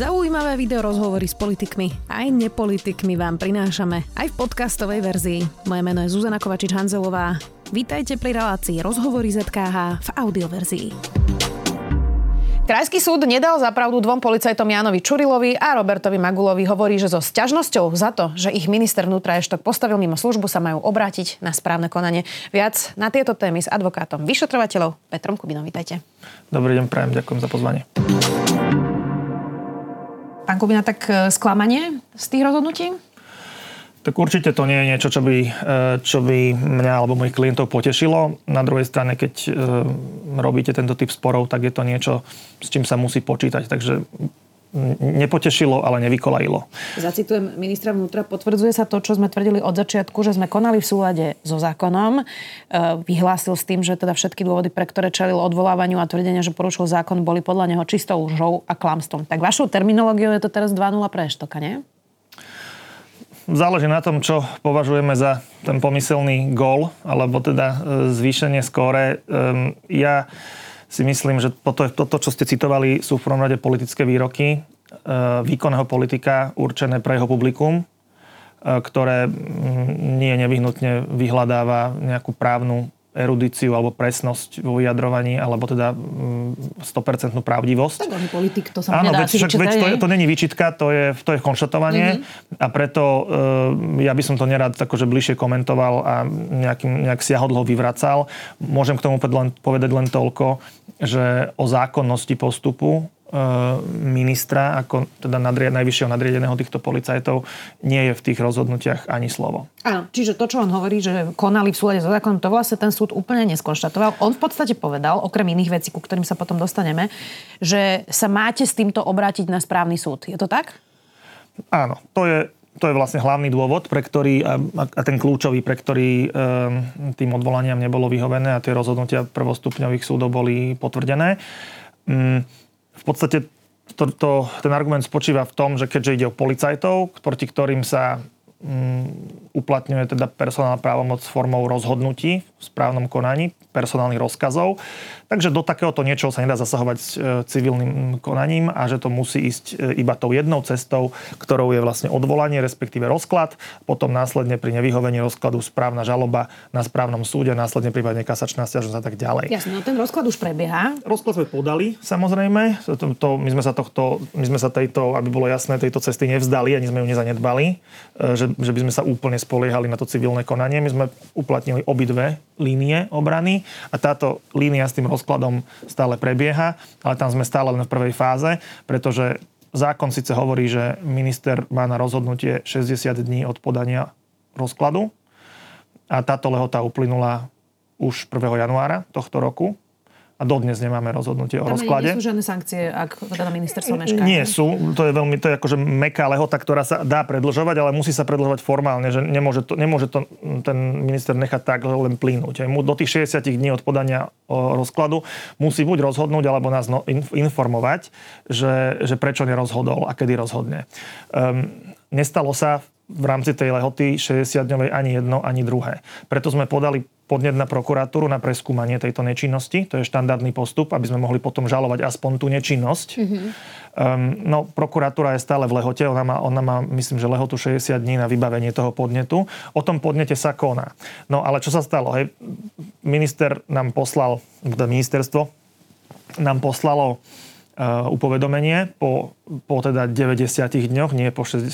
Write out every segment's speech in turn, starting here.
Zaujímavé video rozhovory s politikmi aj nepolitikmi vám prinášame aj v podcastovej verzii. Moje meno je Zuzana Kovačič-Hanzelová. Vítajte pri relácii Rozhovory ZKH v audioverzii. Krajský súd nedal za pravdu dvom policajtom Jánovi Čurilovi a Robertovi Magulovi. Hovorí, že so sťažnosťou za to, že ich minister vnútra Eštok postavil mimo službu, sa majú obrátiť na správne konanie. Viac na tieto témy s advokátom vyšetrovateľov Petrom Kubinom. Vítajte. Dobrý deň, prajem, ďakujem za pozvanie. Pán Kubina, tak e, sklamanie z tých rozhodnutí? Tak určite to nie je niečo, čo by, e, čo by mňa alebo mojich klientov potešilo. Na druhej strane, keď e, robíte tento typ sporov, tak je to niečo, s čím sa musí počítať. Takže nepotešilo, ale nevykolajilo. Zacitujem ministra vnútra, potvrdzuje sa to, čo sme tvrdili od začiatku, že sme konali v súlade so zákonom. E, vyhlásil s tým, že teda všetky dôvody, pre ktoré čelil odvolávaniu a tvrdenia, že porušil zákon, boli podľa neho čistou lžou a klamstvom. Tak vašou terminológiou je to teraz 2-0 pre Eštoka, nie? Záleží na tom, čo považujeme za ten pomyselný gól, alebo teda e, zvýšenie skóre. Ja si myslím, že toto, toto, čo ste citovali, sú v prvom rade politické výroky e, výkonného politika určené pre jeho publikum, e, ktoré nie nevyhnutne vyhľadáva nejakú právnu erudíciu alebo presnosť vo vyjadrovaní, alebo teda 100% pravdivosť. Tak politik, to sa Áno, nedá veď, veď to, je, to není výčitka, to je, to je konštatovanie mm-hmm. a preto uh, ja by som to nerad akože bližšie komentoval a nejakým, nejak siahodlho vyvracal. Môžem k tomu povedať len toľko, že o zákonnosti postupu e, ministra, ako teda nadriad, najvyššieho nadriedeného týchto policajtov, nie je v tých rozhodnutiach ani slovo. Áno, čiže to, čo on hovorí, že konali v súlade so zákonom, to vlastne ten súd úplne neskonštatoval. On v podstate povedal, okrem iných vecí, ku ktorým sa potom dostaneme, že sa máte s týmto obrátiť na správny súd. Je to tak? Áno, to je to je vlastne hlavný dôvod, pre ktorý, a, a ten kľúčový, pre ktorý e, tým odvolaniam nebolo vyhovené a tie rozhodnutia prvostupňových súdov boli potvrdené. Mm, v podstate to, to, ten argument spočíva v tom, že keďže ide o policajtov, proti ktorým sa mm, uplatňuje teda personálna právomoc formou rozhodnutí v správnom konaní, personálnych rozkazov. Takže do takéhoto niečoho sa nedá zasahovať s e, civilným konaním a že to musí ísť e, iba tou jednou cestou, ktorou je vlastne odvolanie, respektíve rozklad, potom následne pri nevyhovení rozkladu správna žaloba na správnom súde, následne prípadne kasačná stiažnosť a tak ďalej. Jasne, no ten rozklad už prebieha. Rozklad sme podali, samozrejme. To, to, my, sme sa tohto, my sme sa tejto, aby bolo jasné, tejto cesty nevzdali, ani sme ju nezanedbali, e, že, že by sme sa úplne spoliehali na to civilné konanie. My sme uplatnili obidve línie obrany a táto línia s tým rozkladom stále prebieha, ale tam sme stále len v prvej fáze, pretože zákon síce hovorí, že minister má na rozhodnutie 60 dní od podania rozkladu a táto lehota uplynula už 1. januára tohto roku a dodnes nemáme rozhodnutie o Tam rozklade. Nie sú žiadne sankcie, ak teda ministerstvo mešká. Nie sú. To je veľmi, to je akože meká lehota, ktorá sa dá predlžovať, ale musí sa predlžovať formálne, že nemôže to, nemôže to ten minister nechať tak len plínuť. Mu do tých 60 dní od podania rozkladu musí buď rozhodnúť, alebo nás no, informovať, že, že prečo nerozhodol a kedy rozhodne. Um, nestalo sa v rámci tej lehoty 60-dňovej ani jedno, ani druhé. Preto sme podali podnet na prokuratúru na preskúmanie tejto nečinnosti. To je štandardný postup, aby sme mohli potom žalovať aspoň tú nečinnosť. Mm-hmm. Um, no, prokuratúra je stále v lehote. Ona má, ona má, myslím, že lehotu 60 dní na vybavenie toho podnetu. O tom podnete sa koná. No, ale čo sa stalo? Hej? Minister nám poslal, teda ministerstvo nám poslalo uh, upovedomenie po po teda 90 dňoch, nie po 60,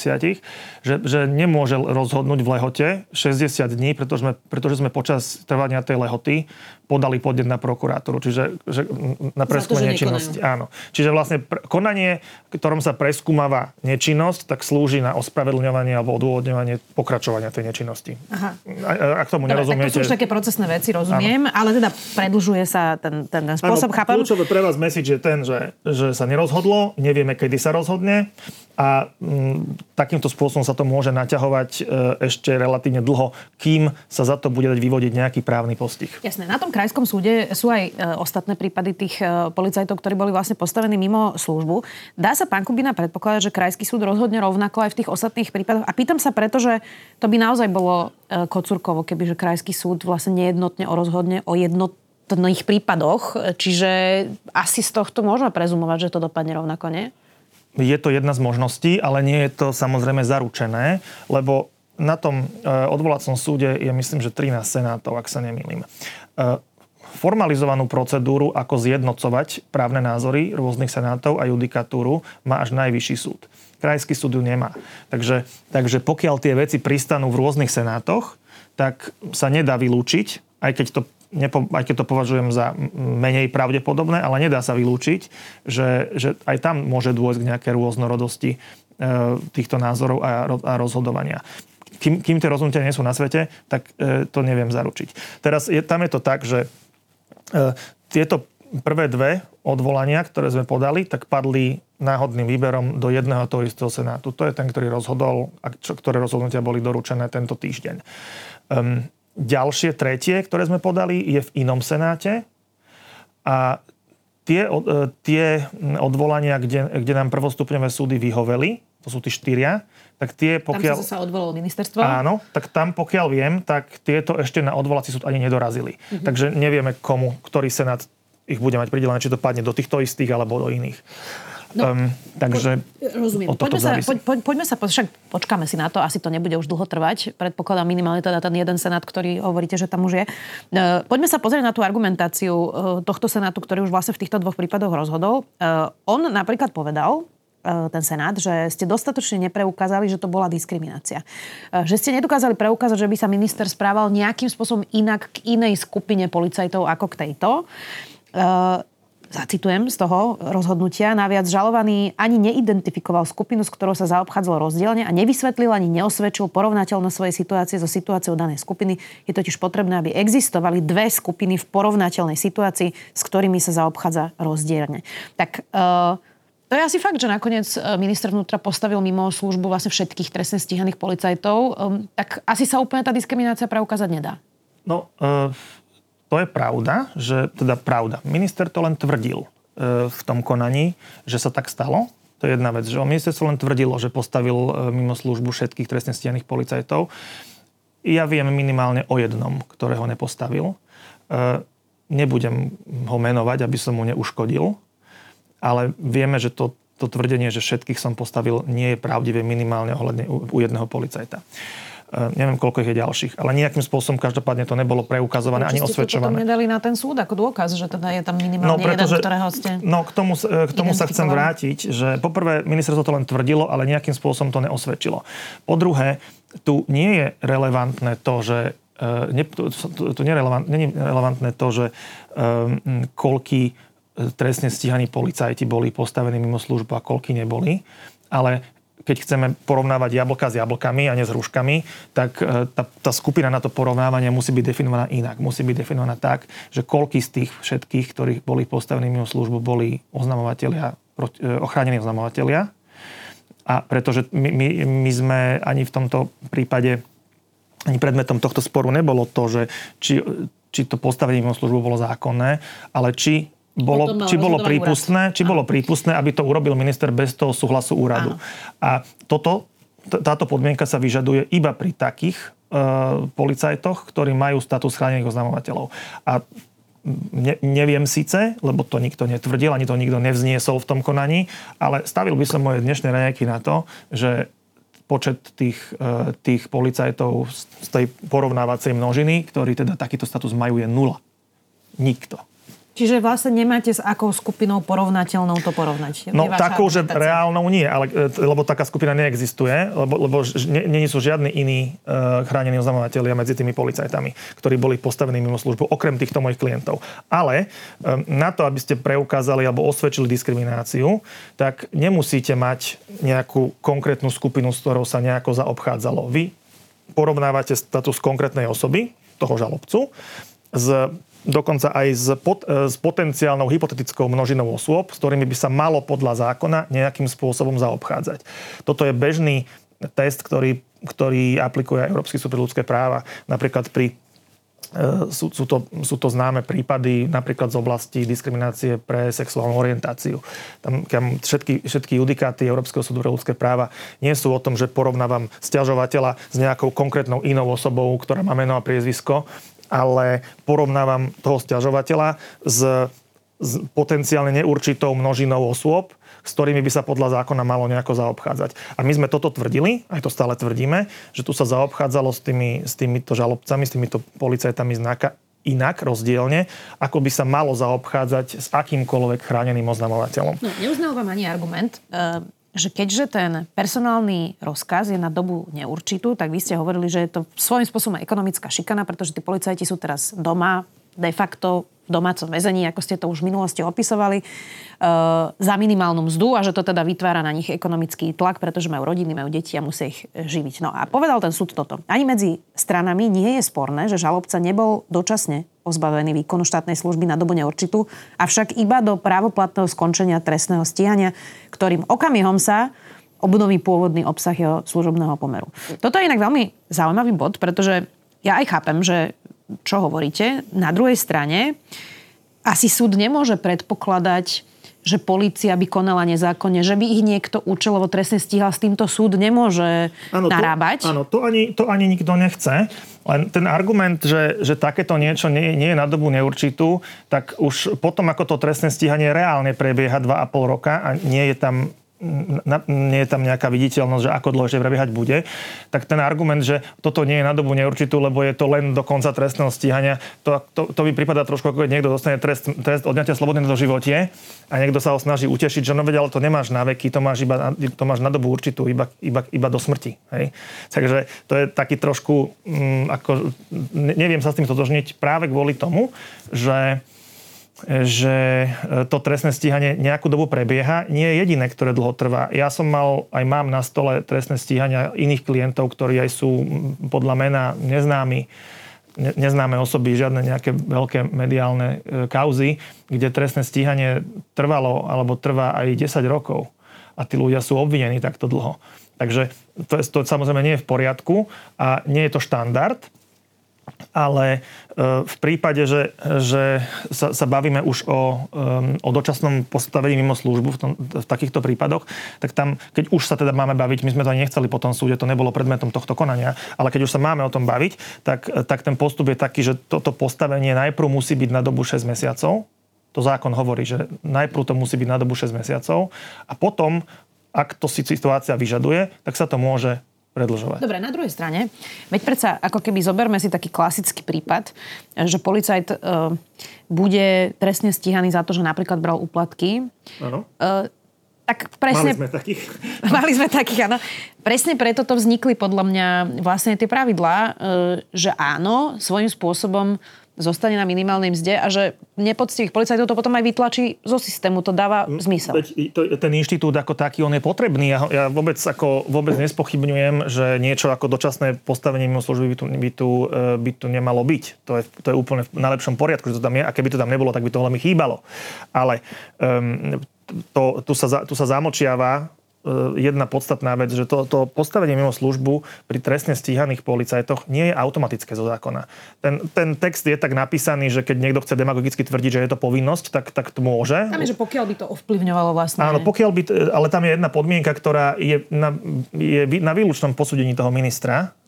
že, že nemôže rozhodnúť v lehote 60 dní, pretože sme, pretože sme počas trvania tej lehoty podali podnet na prokurátoru, čiže že, na preskúmanie činnosti. Áno. Čiže vlastne pr- konanie, ktorom sa preskúmava nečinnosť, tak slúži na ospravedlňovanie alebo odôvodňovanie pokračovania tej nečinnosti. Aha. A, ak tomu Dobre, nerozumiete... Tak to sú už také procesné veci, rozumiem, áno. ale teda predlžuje sa ten, ten, ten spôsob, áno, chápem. Kľúčové pre vás message je ten, že, že sa nerozhodlo, nevieme, kedy sa rozhodne a mm, takýmto spôsobom sa to môže naťahovať e, ešte relatívne dlho, kým sa za to bude dať vyvodiť nejaký právny postih. Jasné. Na tom krajskom súde sú aj e, ostatné prípady tých e, policajtov, ktorí boli vlastne postavení mimo službu. Dá sa pán Kubina predpokladať, že krajský súd rozhodne rovnako aj v tých ostatných prípadoch? A pýtam sa preto, že to by naozaj bolo e, kocurkovo, kebyže krajský súd vlastne nejednotne rozhodne o jednotných prípadoch. Čiže asi z tohto môžeme prezumovať, že to dopadne rovnako, nie? Je to jedna z možností, ale nie je to samozrejme zaručené, lebo na tom e, odvolacom súde je myslím, že 13 senátov, ak sa nemýlim. E, formalizovanú procedúru, ako zjednocovať právne názory rôznych senátov a judikatúru, má až najvyšší súd. Krajský súd ju nemá. Takže, takže pokiaľ tie veci pristanú v rôznych senátoch, tak sa nedá vylúčiť, aj keď to nepo, aj keď to považujem za menej pravdepodobné, ale nedá sa vylúčiť, že, že aj tam môže dôjsť k nejaké rôznorodosti e, týchto názorov a, a rozhodovania kým, kým tie rozhodnutia nie sú na svete, tak e, to neviem zaručiť. Teraz je, tam je to tak, že e, tieto prvé dve odvolania, ktoré sme podali, tak padli náhodným výberom do jedného toho istého senátu. To je ten, ktorý rozhodol, a čo, ktoré rozhodnutia boli doručené tento týždeň. Um, ďalšie, tretie, ktoré sme podali, je v inom senáte a tie, e, tie odvolania, kde, kde nám prvostupňové súdy vyhoveli, to sú tí štyria, tak tie pokiaľ... Tam sa odvolalo ministerstvo? Áno, tak tam pokiaľ viem, tak tieto ešte na odvolací súd ani nedorazili. Mm-hmm. Takže nevieme komu, ktorý senát ich bude mať pridelené, či to padne do týchto istých alebo do iných. No, um, takže po, rozumiem. Poďme sa, po, po, poďme sa, však počkáme si na to, asi to nebude už dlho trvať. Predpokladám minimálne teda ten jeden senát, ktorý hovoríte, že tam už je. Uh, poďme sa pozrieť na tú argumentáciu uh, tohto senátu, ktorý už vlastne v týchto dvoch prípadoch rozhodol. Uh, on napríklad povedal, E, ten Senát, že ste dostatočne nepreukázali, že to bola diskriminácia. E, že ste nedokázali preukázať, že by sa minister správal nejakým spôsobom inak k inej skupine policajtov ako k tejto. E, zacitujem z toho rozhodnutia, naviac žalovaný ani neidentifikoval skupinu, s ktorou sa zaobchádzalo rozdielne a nevysvetlil ani neosvedčil porovnateľnosť svojej situácie so situáciou danej skupiny. Je totiž potrebné, aby existovali dve skupiny v porovnateľnej situácii, s ktorými sa zaobchádza rozdielne. Tak uh, to je asi fakt, že nakoniec e, minister vnútra postavil mimo službu vlastne všetkých trestne stíhaných policajtov. Tak asi sa úplne tá diskriminácia preukázať nedá. No, e, to je pravda, že teda pravda. Minister to len tvrdil e, v tom konaní, že sa tak stalo. To je jedna vec, že ministerstvo len tvrdilo, že postavil mimo službu všetkých trestne stíhaných policajtov. Ja viem minimálne o jednom, ktorého nepostavil. Nebudem ho menovať, aby som mu neuškodil, ale vieme, že to, to tvrdenie, že všetkých som postavil, nie je pravdivé minimálne ohľadne u, u jedného policajta. Uh, neviem, koľko ich je ďalších, ale nejakým spôsobom každopádne to nebolo preukazované ani osvedčované. Ste to nedali na ten súd ako dôkaz, že teda je tam minimálne no, pretože, jeden, ktorého ste No, k tomu, k tomu sa chcem vrátiť, že poprvé ministerstvo to len tvrdilo, ale nejakým spôsobom to neosvedčilo. Po druhé, tu nie je relevantné to, že uh, ne, to, to, to nie je relevantné to, že um, koľký trestne stíhaní policajti boli postavení mimo službu a koľky neboli. Ale keď chceme porovnávať jablka s jablkami a nie s hruškami, tak e, tá, tá skupina na to porovnávanie musí byť definovaná inak. Musí byť definovaná tak, že koľky z tých všetkých, ktorí boli postavení mimo službu, boli oznamovateľia, e, ochránení oznamovateľia. A pretože my, my, my sme ani v tomto prípade, ani predmetom tohto sporu nebolo to, že či, či to postavenie mimo službu bolo zákonné, ale či bolo, či bolo prípustné, či bolo prípustné, aby to urobil minister bez toho súhlasu úradu. Áno. A toto, táto podmienka sa vyžaduje iba pri takých e, policajtoch, ktorí majú status chránených oznamovateľov. A ne, neviem síce, lebo to nikto netvrdil, ani to nikto nevzniesol v tom konaní, ale stavil by som moje dnešné raňajky na to, že počet tých, e, tých policajtov z tej porovnávacej množiny, ktorí teda takýto status majú, je nula. Nikto. Čiže vlastne nemáte s akou skupinou porovnateľnou to porovnať? No takou, že reálnou nie, ale, e, lebo taká skupina neexistuje, lebo, lebo nie, nie sú žiadni iní uh, chránení oznamovateľia medzi tými policajtami, ktorí boli postavení mimo službu, okrem týchto mojich klientov. Ale um, na to, aby ste preukázali alebo osvedčili diskrimináciu, tak nemusíte mať nejakú konkrétnu skupinu, s ktorou sa nejako zaobchádzalo. Vy porovnávate status konkrétnej osoby, toho žalobcu, s dokonca aj s, pot, e, s potenciálnou hypotetickou množinou osôb, s ktorými by sa malo podľa zákona nejakým spôsobom zaobchádzať. Toto je bežný test, ktorý, ktorý aplikuje Európsky súd pre ľudské práva. Napríklad pri e, sú, sú, to, sú to známe prípady napríklad z oblasti diskriminácie pre sexuálnu orientáciu. Tam, tam všetky, všetky judikáty Európskeho súdu pre ľudské práva nie sú o tom, že porovnávam stiažovateľa s nejakou konkrétnou inou osobou, ktorá má meno a priezvisko, ale porovnávam toho stiažovateľa s, s potenciálne neurčitou množinou osôb, s ktorými by sa podľa zákona malo nejako zaobchádzať. A my sme toto tvrdili, aj to stále tvrdíme, že tu sa zaobchádzalo s, tými, s týmito žalobcami, s týmito policajtami znaka inak, rozdielne, ako by sa malo zaobchádzať s akýmkoľvek chráneným oznamovateľom. No, neuznal ani argument, eh, že keďže ten personálny rozkaz je na dobu neurčitú, tak vy ste hovorili, že je to svojím spôsobom ekonomická šikana, pretože tí policajti sú teraz doma, de facto v domácom väzení, ako ste to už v minulosti opisovali, e, za minimálnu mzdu a že to teda vytvára na nich ekonomický tlak, pretože majú rodiny, majú deti a musia ich živiť. No a povedal ten súd toto. Ani medzi stranami nie je sporné, že žalobca nebol dočasne pozbavený výkonu štátnej služby na dobu neurčitú, avšak iba do právoplatného skončenia trestného stíhania, ktorým okamihom sa obnoví pôvodný obsah jeho služobného pomeru. Toto je inak veľmi zaujímavý bod, pretože ja aj chápem, že čo hovoríte. Na druhej strane asi súd nemôže predpokladať, že policia by konala nezákonne, že by ich niekto účelovo trestne stíhal, s týmto súd nemôže ano, narábať. To, áno, to ani, to ani nikto nechce. Len ten argument, že, že takéto niečo nie, nie je na dobu neurčitú, tak už potom, ako to trestné stíhanie reálne prebieha 2,5 roka a nie je tam na, nie je tam nejaká viditeľnosť, že ako dlho ešte prebiehať bude, tak ten argument, že toto nie je na dobu neurčitú, lebo je to len do konca trestného stíhania, to, to, to by prípada trošku ako keď niekto dostane trest, trest odňatia slobody do živote a niekto sa ho snaží utešiť, že no veď, ale to nemáš na veky, to máš iba, to máš na dobu určitú, iba, iba, iba do smrti. Hej? Takže to je taký trošku, mm, ako, neviem sa s tým totožniť práve kvôli tomu, že že e, to trestné stíhanie nejakú dobu prebieha, nie je jediné, ktoré dlho trvá. Ja som mal, aj mám na stole trestné stíhania iných klientov, ktorí aj sú podľa mena neznámi, neznáme osoby, žiadne nejaké veľké mediálne e, kauzy, kde trestné stíhanie trvalo alebo trvá aj 10 rokov. A tí ľudia sú obvinení takto dlho. Takže to, to samozrejme nie je v poriadku a nie je to štandard ale e, v prípade, že, že sa, sa bavíme už o, o dočasnom postavení mimo službu v, tom, v takýchto prípadoch, tak tam, keď už sa teda máme baviť, my sme to ani nechceli po tom súde, to nebolo predmetom tohto konania, ale keď už sa máme o tom baviť, tak, tak ten postup je taký, že toto postavenie najprv musí byť na dobu 6 mesiacov, to zákon hovorí, že najprv to musí byť na dobu 6 mesiacov. A potom, ak to si situácia vyžaduje, tak sa to môže predlžovať. Dobre, na druhej strane, veď predsa ako keby zoberme si taký klasický prípad, že policajt e, bude trestne stíhaný za to, že napríklad bral úplatky. Áno. E, tak presne... Mali sme takých. Mali sme takých, áno. Presne preto to vznikli podľa mňa vlastne tie pravidlá, e, že áno, svojím spôsobom zostane na minimálnej mzde a že nepoctivých policajtov to potom aj vytlačí zo systému. To dáva mm, zmysel. Ten inštitút ako taký, on je potrebný. Ja, ja vôbec, ako, vôbec nespochybňujem, že niečo ako dočasné postavenie mimo služby by tu, by tu, e, by tu nemalo byť. To je, to je úplne v najlepšom poriadku, že to tam je. A keby to tam nebolo, tak by to veľmi chýbalo. Ale um, to, tu, sa, tu sa zamočiava jedna podstatná vec, že to, to postavenie mimo službu pri trestne stíhaných policajtoch nie je automatické zo zákona. Ten, ten text je tak napísaný, že keď niekto chce demagogicky tvrdiť, že je to povinnosť, tak, tak to môže. Tam je, že pokiaľ by to ovplyvňovalo vlastne. Áno, pokiaľ by, ale tam je jedna podmienka, ktorá je na, je na výlučnom posúdení toho ministra, e,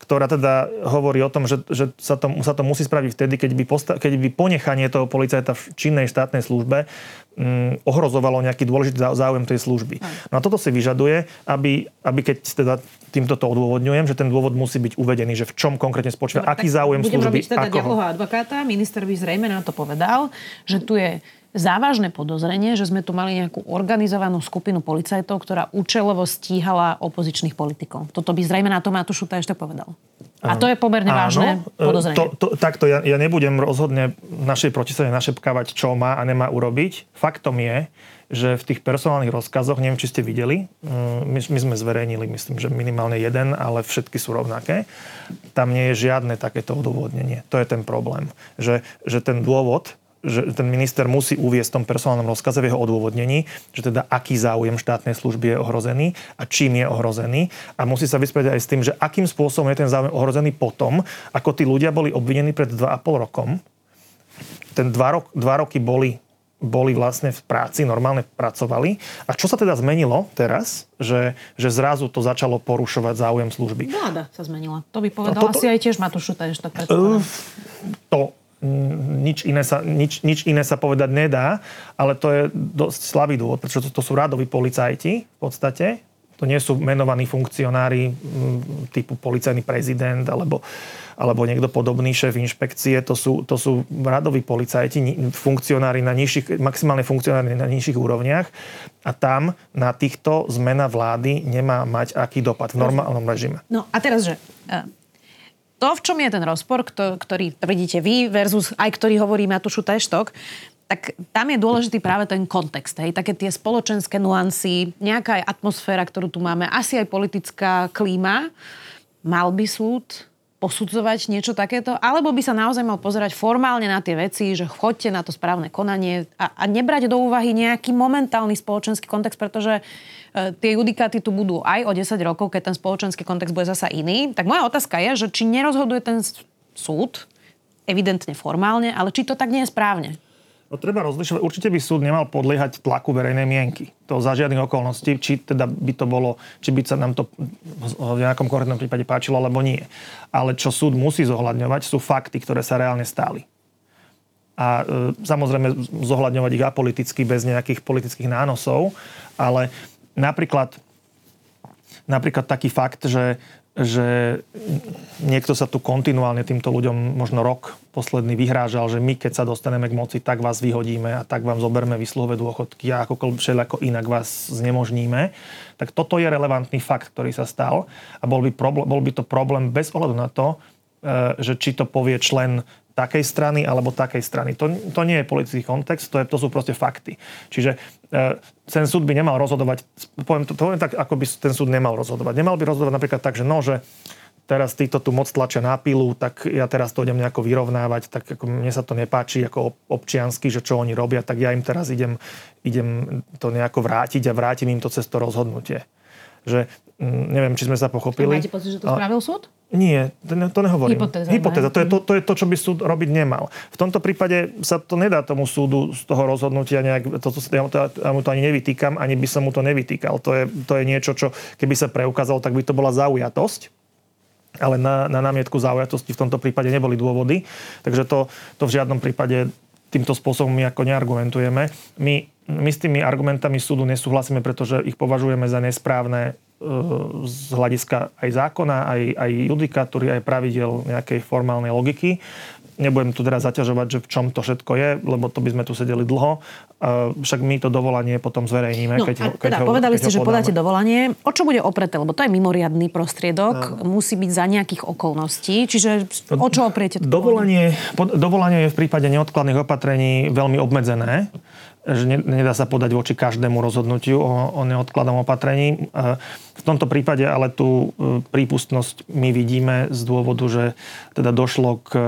ktorá teda hovorí o tom, že, že sa, to, sa to musí spraviť vtedy, keď by, posta- keď by ponechanie toho policajta v činnej štátnej službe mm, ohrozovalo nejaký dôležitý záujem tej služby. No a toto si vyžaduje, aby, aby keď teda týmto to odôvodňujem, že ten dôvod musí byť uvedený, že v čom konkrétne spočíva, Dobre, aký záujem budem služby. Budem robiť teda advokáta. Minister by zrejme na to povedal, že tu je závažné podozrenie, že sme tu mali nejakú organizovanú skupinu policajtov, ktorá účelovo stíhala opozičných politikov. Toto by zrejme na to Matúšu ešte povedal. A to je pomerne Áno, vážne e, podozrenie. To, to, takto ja, ja nebudem rozhodne našej protistrane našepkávať, čo má a nemá urobiť. Faktom je, že v tých personálnych rozkazoch, neviem, či ste videli, mm, my, my sme zverejnili, myslím, že minimálne jeden, ale všetky sú rovnaké. Tam nie je žiadne takéto odôvodnenie. To je ten problém. Že, že ten dôvod že ten minister musí uviesť v tom personálnom rozkaze v jeho odôvodnení, že teda aký záujem štátnej služby je ohrozený a čím je ohrozený. A musí sa vyspieť aj s tým, že akým spôsobom je ten záujem ohrozený potom, ako tí ľudia boli obvinení pred 2,5 rokom. Ten dva, rok, dva roky boli boli vlastne v práci, normálne pracovali. A čo sa teda zmenilo teraz, že, že zrazu to začalo porušovať záujem služby? Vláda sa zmenila. To by povedal no, toto, asi aj tiež Matúš Šutaj, že tak uh, To nič iné, sa, nič, nič iné sa povedať nedá, ale to je dosť slabý dôvod, pretože to, to sú radoví policajti v podstate. To nie sú menovaní funkcionári typu policajný prezident alebo, alebo niekto podobný šéf inšpekcie. To sú, to sú radoví policajti, funkcionári na nižších, maximálne funkcionári na nižších úrovniach. A tam na týchto zmena vlády nemá mať aký dopad v normálnom režime. No a teraz, že to, v čom je ten rozpor, ktorý tvrdíte vy versus aj ktorý hovorí Matúšu Teštok, tak tam je dôležitý práve ten kontext, hej, také tie spoločenské nuancy, nejaká aj atmosféra, ktorú tu máme, asi aj politická klíma. Mal by súd posudzovať niečo takéto, alebo by sa naozaj mal pozerať formálne na tie veci, že chodte na to správne konanie a, a nebrať do úvahy nejaký momentálny spoločenský kontext, pretože tie judikáty tu budú aj o 10 rokov, keď ten spoločenský kontext bude zasa iný. Tak moja otázka je, že či nerozhoduje ten súd, evidentne formálne, ale či to tak nie je správne. No, treba rozlišovať. Určite by súd nemal podliehať tlaku verejnej mienky. To za žiadnych okolností, či teda by to bolo, či by sa nám to v nejakom konkrétnom prípade páčilo, alebo nie. Ale čo súd musí zohľadňovať, sú fakty, ktoré sa reálne stáli. A e, samozrejme zohľadňovať ich apoliticky, bez nejakých politických nánosov, ale napríklad, napríklad taký fakt, že, že niekto sa tu kontinuálne týmto ľuďom možno rok posledný vyhrážal, že my keď sa dostaneme k moci, tak vás vyhodíme a tak vám zoberme vysluhové dôchodky a akokoľvek všelijako inak vás znemožníme. Tak toto je relevantný fakt, ktorý sa stal a bol by, problém, bol by to problém bez ohľadu na to, e, že či to povie člen takej strany alebo takej strany. To, to nie je politický kontext, to, je, to sú proste fakty. Čiže e, ten súd by nemal rozhodovať, poviem, to, poviem tak, ako by ten súd nemal rozhodovať. Nemal by rozhodovať napríklad tak, že no, že teraz títo tu moc tlačia na pilu, tak ja teraz to idem nejako vyrovnávať, tak ako mne sa to nepáči ako občiansky, že čo oni robia, tak ja im teraz idem, idem to nejako vrátiť a vrátim im to cez to rozhodnutie. Že mm, neviem, či sme sa pochopili. Máte pocit, že to spravil súd? Nie, to, to nehovorím. Hypotéza. Hypotéza. To je to, to je to, čo by súd robiť nemal. V tomto prípade sa to nedá tomu súdu z toho rozhodnutia nejak, to, to, ja, mu to, ja mu to ani nevytýkam, ani by som mu to nevytýkal. To je, to je niečo, čo keby sa preukázalo, tak by to bola zaujatosť. Ale na, na námietku zaujatosti v tomto prípade neboli dôvody. Takže to, to v žiadnom prípade týmto spôsobom my ako neargumentujeme. My, my s tými argumentami súdu nesúhlasíme, pretože ich považujeme za nesprávne z hľadiska aj zákona, aj, aj judikatúry, aj pravidel nejakej formálnej logiky. Nebudem tu teraz zaťažovať, že v čom to všetko je, lebo to by sme tu sedeli dlho. Však my to dovolanie potom zverejníme. No, keď ho, keď teda, ho, povedali keď ste, že podáte dovolanie. O čo bude opreté? Lebo to je mimoriadný prostriedok. No. Musí byť za nejakých okolností. Čiže o čo opriete? Dovolanie, dovolanie je v prípade neodkladných opatrení veľmi obmedzené že nedá sa podať voči každému rozhodnutiu o, o neodkladnom opatrení. E, v tomto prípade ale tú e, prípustnosť my vidíme z dôvodu, že teda došlo k e,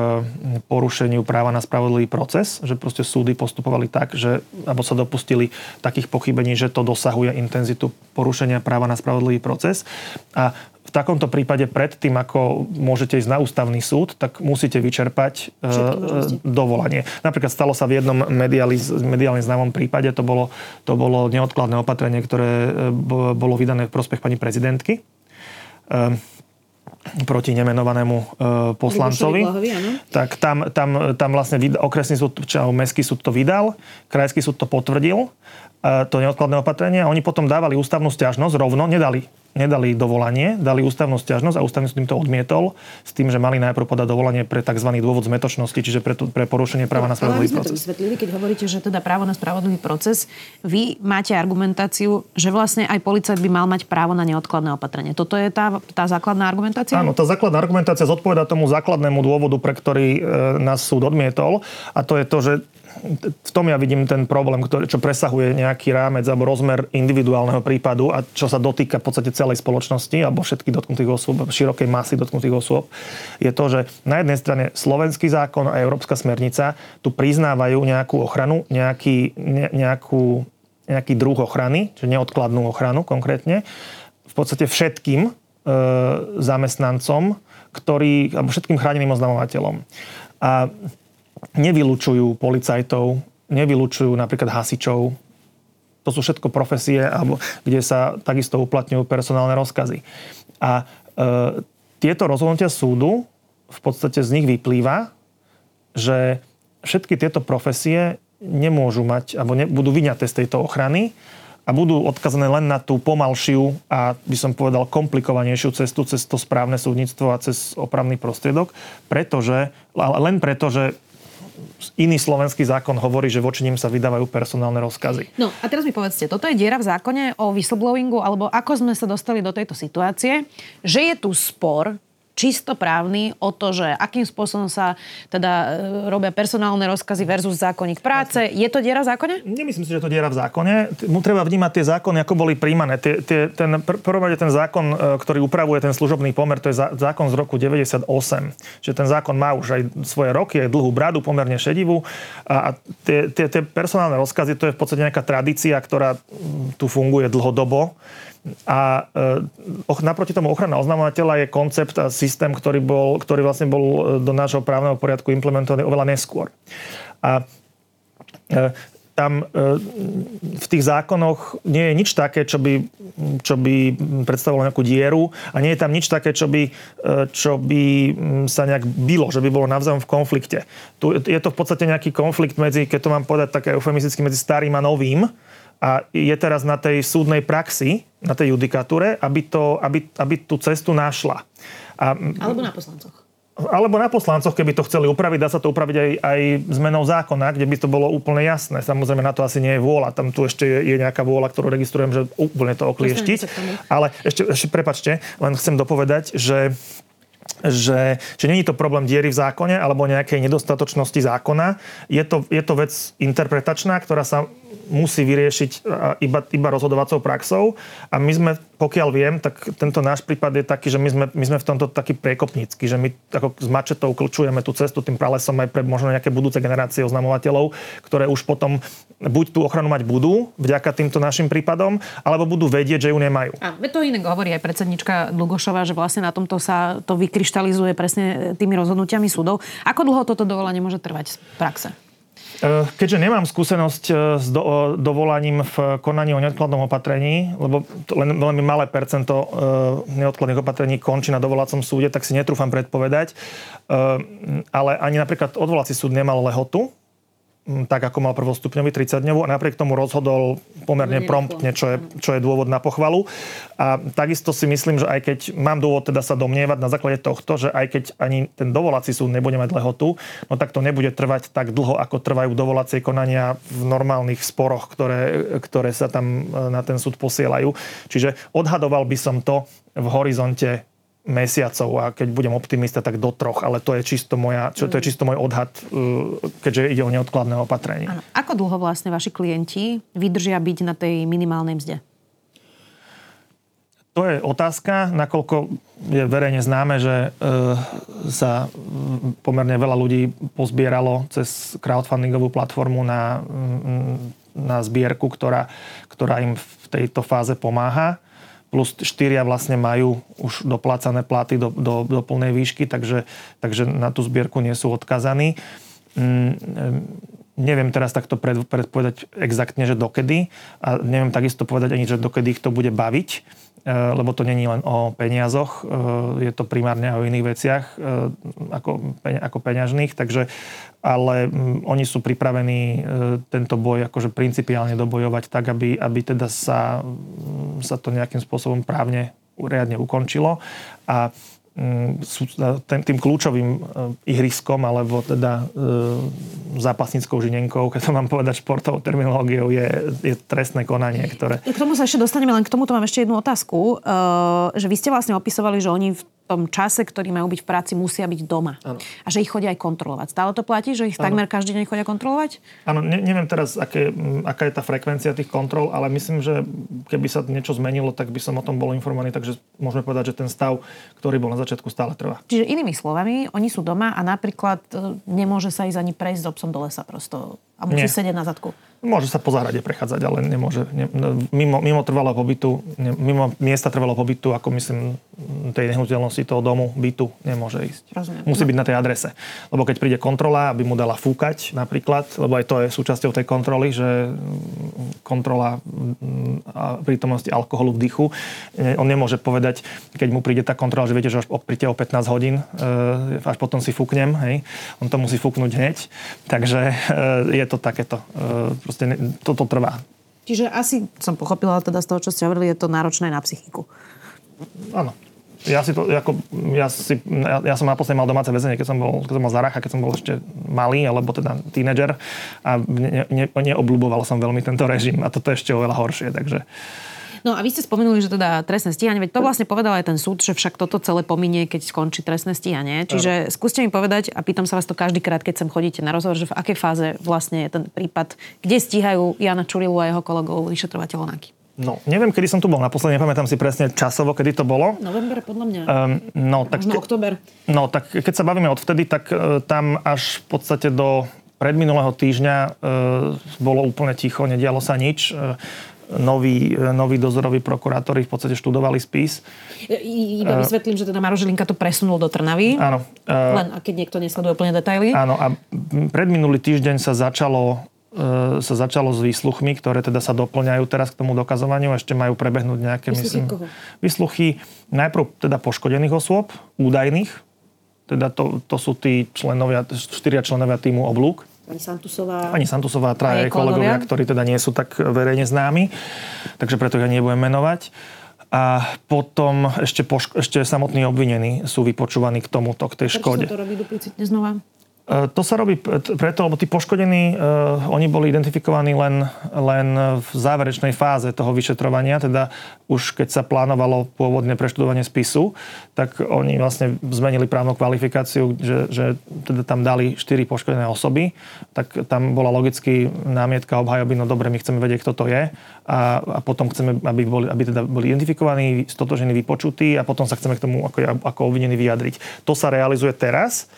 porušeniu práva na spravodlivý proces, že proste súdy postupovali tak, že, alebo sa dopustili takých pochybení, že to dosahuje intenzitu porušenia práva na spravodlivý proces. A takomto prípade predtým, ako môžete ísť na ústavný súd, tak musíte vyčerpať uh, dovolanie. Napríklad stalo sa v jednom mediálne známom prípade, to bolo, to bolo neodkladné opatrenie, ktoré e, bolo vydané v prospech pani prezidentky. Uh, proti nemenovanému e, poslancovi. Hlavi, tak tam, tam, tam vlastne okresný súd, či mestský súd to vydal, krajský súd to potvrdil, e, to neodkladné opatrenie a oni potom dávali ústavnú stiažnosť rovno, nedali nedali dovolanie, dali ústavnú stiažnosť a ústavný súd to odmietol s tým, že mali najprv podať dovolanie pre tzv. dôvod zmetočnosti, čiže pre, pre porušenie práva no, na spravodlivý proces. to vysvetlili, keď hovoríte, že teda právo na spravodlivý proces, vy máte argumentáciu, že vlastne aj policajt by mal mať právo na neodkladné opatrenie. Toto je tá, tá základná argumentácia? Áno, tá základná argumentácia zodpoveda tomu základnému dôvodu, pre ktorý e, nás súd odmietol a to je to, že v tom ja vidím ten problém, ktorý, čo presahuje nejaký rámec alebo rozmer individuálneho prípadu a čo sa dotýka v podstate celej spoločnosti alebo všetkých dotknutých osôb, širokej masy dotknutých osôb, je to, že na jednej strane slovenský zákon a európska smernica tu priznávajú nejakú ochranu, nejaký, ne, nejakú, nejaký druh ochrany, čiže neodkladnú ochranu konkrétne, v podstate všetkým e, zamestnancom, ktorí, alebo všetkým chráneným oznamovateľom. A nevylučujú policajtov, nevylučujú napríklad hasičov. To sú všetko profesie, alebo, kde sa takisto uplatňujú personálne rozkazy. A e, tieto rozhodnutia súdu v podstate z nich vyplýva, že všetky tieto profesie nemôžu mať, alebo ne, budú vyňaté z tejto ochrany a budú odkazané len na tú pomalšiu a by som povedal komplikovanejšiu cestu cez to správne súdnictvo a cez opravný prostriedok, pretože, len preto, že iný slovenský zákon hovorí, že voči ním sa vydávajú personálne rozkazy. No a teraz mi povedzte, toto je diera v zákone o whistleblowingu, alebo ako sme sa dostali do tejto situácie, že je tu spor čisto právny o to, že akým spôsobom sa teda e, robia personálne rozkazy versus zákonník práce. Je to diera v zákone? Nemyslím si, že to diera v zákone. Mu treba vnímať tie zákony, ako boli príjmané. Tie, tie, ten, prvom ten zákon, e, ktorý upravuje ten služobný pomer, to je zákon z roku 98. Čiže ten zákon má už aj svoje roky, aj dlhú bradu, pomerne šedivú. A, a tie, tie, tie personálne rozkazy, to je v podstate nejaká tradícia, ktorá tu funguje dlhodobo. A e, naproti tomu ochrana oznamovateľa je koncept a systém, ktorý, bol, ktorý vlastne bol e, do nášho právneho poriadku implementovaný oveľa neskôr. A e, tam v tých zákonoch nie je nič také, čo by, čo by predstavovalo nejakú dieru a nie je tam nič také, čo by, čo by sa nejak bylo, že by bolo navzájom v konflikte. Tu je to v podstate nejaký konflikt medzi, keď to mám povedať také eufemisticky, medzi starým a novým, a je teraz na tej súdnej praxi, na tej judikatúre, aby, to, aby, aby tú cestu našla. A, alebo na poslancoch. Alebo na poslancoch, keby to chceli upraviť, dá sa to upraviť aj, aj zmenou zákona, kde by to bolo úplne jasné. Samozrejme, na to asi nie je vôľa. Tam tu ešte je, je nejaká vôľa, ktorú registrujem, že úplne to oklieštiť. Ale ešte, ešte prepačte, len chcem dopovedať, že že, že není to problém diery v zákone alebo nejakej nedostatočnosti zákona. Je to, je to vec interpretačná, ktorá sa musí vyriešiť iba, iba rozhodovacou praxou. A my sme, pokiaľ viem, tak tento náš prípad je taký, že my sme, my sme v tomto taký priekopnícky, že my ako s mačetou klčujeme tú cestu tým pralesom aj pre možno nejaké budúce generácie oznamovateľov, ktoré už potom buď tú ochranu mať budú vďaka týmto našim prípadom, alebo budú vedieť, že ju nemajú. A to inak hovorí aj predsednička Dlugošová, že vlastne na tomto sa to vykryštalizuje presne tými rozhodnutiami súdov. Ako dlho toto dovolanie môže trvať z praxe? Eh, keďže nemám skúsenosť eh, s do, dovolaním v konaní o neodkladnom opatrení, lebo len veľmi malé percento neodkladných opatrení končí na dovolacom súde, tak si netrúfam predpovedať. Ale ani napríklad odvolací súd nemal lehotu, tak ako mal prvostupňový 30 dňovú a napriek tomu rozhodol pomerne promptne, čo je, čo je dôvod na pochvalu. A takisto si myslím, že aj keď mám dôvod teda sa domnievať na základe tohto, že aj keď ani ten dovolací súd nebude mať lehotu, no tak to nebude trvať tak dlho, ako trvajú dovolacie konania v normálnych sporoch, ktoré, ktoré sa tam e, na ten súd posielajú. Čiže odhadoval by som to v horizonte mesiacov a keď budem optimista, tak do troch, ale to je čisto, moja, čo, to je čisto môj odhad, uh, keďže ide o neodkladné opatrenie. Ano. Ako dlho vlastne vaši klienti vydržia byť na tej minimálnej mzde? To je otázka, nakoľko je verejne známe, že e, sa pomerne veľa ľudí pozbieralo cez crowdfundingovú platformu na, na zbierku, ktorá, ktorá im v tejto fáze pomáha plus štyria vlastne majú už doplácané platy do, do, do plnej výšky, takže, takže na tú zbierku nie sú odkazaní. Mm, neviem teraz takto pred, predpovedať exaktne, že dokedy a neviem takisto povedať ani, že dokedy ich to bude baviť lebo to není len o peniazoch, eh, je to primárne o iných veciach eh, ako, ako peňažných, takže ale mm, oni sú pripravení tento boj akože principiálne dobojovať tak, aby, aby teda sa, mm, sa to nejakým spôsobom právne riadne ukončilo. A sú tým kľúčovým e, ihriskom, alebo teda e, zápasníckou žinenkou, keď to mám povedať športovou terminológiou, je, je trestné konanie, ktoré... K tomu sa ešte dostaneme, len k tomuto mám ešte jednu otázku, e, že vy ste vlastne opisovali, že oni v tom čase, ktorý majú byť v práci, musia byť doma. Ano. A že ich chodia aj kontrolovať. Stále to platí, že ich ano. takmer každý deň chodia kontrolovať? Áno, ne, neviem teraz, aké, aká je tá frekvencia tých kontrol, ale myslím, že keby sa niečo zmenilo, tak by som o tom bol informovaný, takže môžeme povedať, že ten stav, ktorý bol na začiatku, stále trvá. Čiže inými slovami, oni sú doma a napríklad e, nemôže sa ísť ani prejsť s obsom do lesa prosto a musí Nie. sedieť na zadku. Môže sa po záhrade prechádzať, ale nemôže. Ne, no, mimo, mimo trvalého pobytu, ne, mimo miesta trvalého pobytu, ako myslím tej nehnuteľnosti toho domu, bytu, nemôže ísť. Rozumiem. Musí byť na tej adrese. Lebo keď príde kontrola, aby mu dala fúkať napríklad, lebo aj to je súčasťou tej kontroly, že kontrola prítomnosti alkoholu v dychu, on nemôže povedať, keď mu príde tá kontrola, že viete, že až príďte o 15 hodín, e, až potom si fúknem, hej. On to musí fúknuť hneď. Takže e, je to takéto proste toto trvá. Čiže asi som pochopila teda z toho, čo ste hovorili, je to náročné na psychiku. Áno. Ja si to, ako, ja, si, ja, ja som naposledy mal domáce väzenie, keď som bol, keď som bol Zaracha, keď som bol ešte malý, alebo teda tínedžer a ne, ne, neobľúboval som veľmi tento režim a toto je ešte oveľa horšie, takže No a vy ste spomenuli, že teda trestné stíhanie, veď to vlastne povedal aj ten súd, že však toto celé pominie, keď skončí trestné stíhanie. Čiže skúste mi povedať, a pýtam sa vás to každý krát, keď sem chodíte na rozhovor, že v akej fáze vlastne je ten prípad, kde stíhajú Jana Čurilu a jeho kolegov vyšetrovateľov NAKY? No, neviem, kedy som tu bol naposledy, nepamätám si presne časovo, kedy to bolo. November, podľa mňa. Um, no, tak, Možno oktober. No, tak keď sa bavíme odvtedy, tak uh, tam až v podstate do predminulého týždňa uh, bolo úplne ticho, nedialo sa nič. Uh, noví, noví dozoroví prokurátori v podstate študovali spis. Iba vysvetlím, že teda Maro Žilinka to presunul do Trnavy. Áno. Len a keď niekto nesleduje úplne detaily. Áno a predminulý týždeň sa začalo e, sa začalo s výsluchmi, ktoré teda sa doplňajú teraz k tomu dokazovaniu. Ešte majú prebehnúť nejaké, myslím, koho? výsluchy najprv teda poškodených osôb, údajných. Teda to, to sú tí členovia, štyria členovia týmu oblúk Pani Santusová. Pani Santusová traja kolegovia, ktorí teda nie sú tak verejne známi, takže preto ja nebudem menovať. A potom ešte, pošk- ešte samotní obvinení sú vypočúvaní k tomuto, k tej Prečo škode. Prečo to robí duplicitne znova? E, to sa robí preto, lebo tí poškodení, uh, oni boli identifikovaní len, len v záverečnej fáze toho vyšetrovania, teda už keď sa plánovalo pôvodne preštudovanie spisu, tak oni vlastne zmenili právnu kvalifikáciu, že, že teda tam dali štyri poškodené osoby, tak tam bola logicky námietka obhajoby, no dobre, my chceme vedieť, kto to je a, a potom chceme, aby, boli, aby teda boli identifikovaní, stotožení, vypočutí a potom sa chceme k tomu ako, ako obvinení vyjadriť. To sa realizuje teraz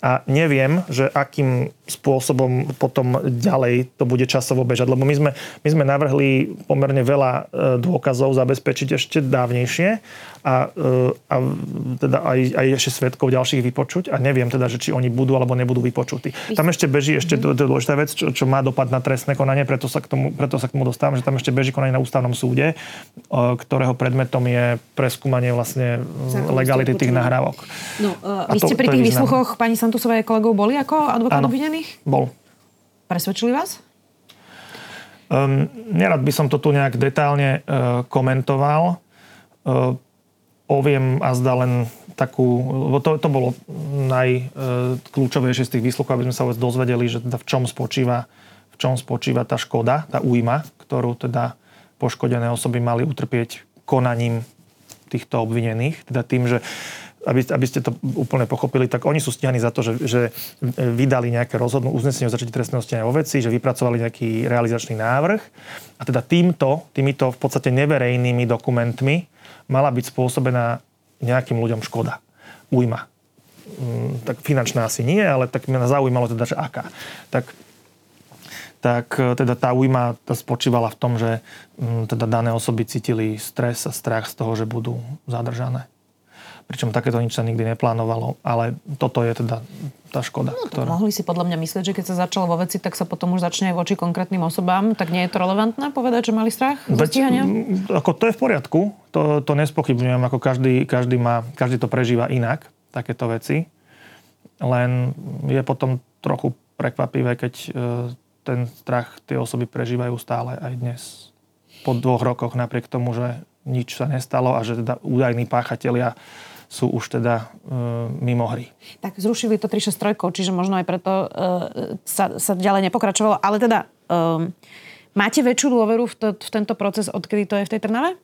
a neviem, že akým spôsobom potom ďalej to bude časovo bežať. Lebo my sme, my sme navrhli pomerne veľa e, dôkazov zabezpečiť ešte dávnejšie a, e, a teda aj, aj ešte svetkov ďalších vypočuť a neviem teda, že či oni budú alebo nebudú vypočutí. Tam ešte beží ešte mm-hmm. dôležitá vec, čo, čo má dopad na trestné konanie, preto sa, k tomu, preto sa k tomu dostávam, že tam ešte beží konanie na ústavnom súde, e, ktorého predmetom je preskúmanie vlastne legality tých nahrávok. No, uh, vy ste to, pri tých výsluchoch pani Santusovej kolegov boli ako advokát obvinených? Bol. Presvedčili vás? Um, nerad by som to tu nejak detálne uh, komentoval. Uh, poviem a zda len takú, lebo to, to bolo najkľúčovejšie z tých výsluchov, aby sme sa vôbec dozvedeli, že teda v čom spočíva, v čom spočíva tá škoda, tá újma, ktorú teda poškodené osoby mali utrpieť konaním týchto obvinených. Teda tým, že aby, aby ste to úplne pochopili, tak oni sú stíhaní za to, že, že vydali nejaké rozhodnú uznesenie o začatí trestného stíhania vo veci, že vypracovali nejaký realizačný návrh a teda týmto, týmito v podstate neverejnými dokumentmi mala byť spôsobená nejakým ľuďom škoda, újma. Mm, tak finančná asi nie, ale tak mňa zaujímalo teda, že aká. Tak tak teda tá újma spočívala v tom, že mm, teda dané osoby cítili stres a strach z toho, že budú zadržané pričom takéto nič sa nikdy neplánovalo, ale toto je teda tá škoda. No, ktorá... Mohli si podľa mňa myslieť, že keď sa začalo vo veci, tak sa potom už začne aj voči konkrétnym osobám, tak nie je to relevantné povedať, že mali strach Veď, Ako to je v poriadku, to, to nespochybňujem, ako každý, každý, má, každý to prežíva inak, takéto veci. Len je potom trochu prekvapivé, keď e, ten strach tie osoby prežívajú stále aj dnes. Po dvoch rokoch, napriek tomu, že nič sa nestalo a že teda údajní páchatelia sú už teda e, mimo hry. Tak zrušili to 363, čiže možno aj preto e, sa, sa ďalej nepokračovalo. Ale teda, e, máte väčšiu dôveru v, to, v tento proces, odkedy to je v tej Trnave?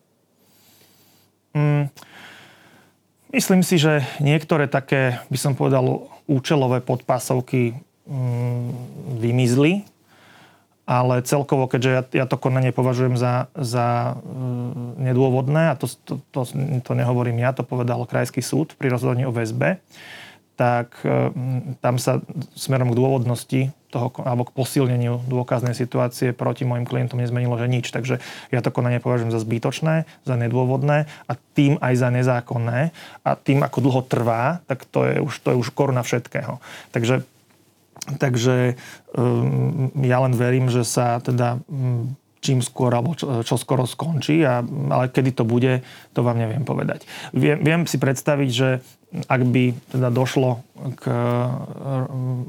Mm, myslím si, že niektoré také, by som povedal, účelové podpásovky mm, vymizli ale celkovo, keďže ja, ja to konanie považujem za, za uh, nedôvodné, a to, to, to, to nehovorím ja, to povedal Krajský súd pri rozhodovaní o väzbe, tak tam sa smerom k dôvodnosti toho, alebo k posilneniu dôkaznej situácie proti mojim klientom nezmenilo, že nič. Takže ja to konanie považujem za zbytočné, za nedôvodné a tým aj za nezákonné. A tým, ako dlho trvá, tak to je už, to je už koruna všetkého. Takže Takže um, ja len verím, že sa teda um, čím skôr alebo čo, čo skoro skončí, a, ale kedy to bude, to vám neviem povedať. Viem, viem si predstaviť, že ak by teda došlo k uh,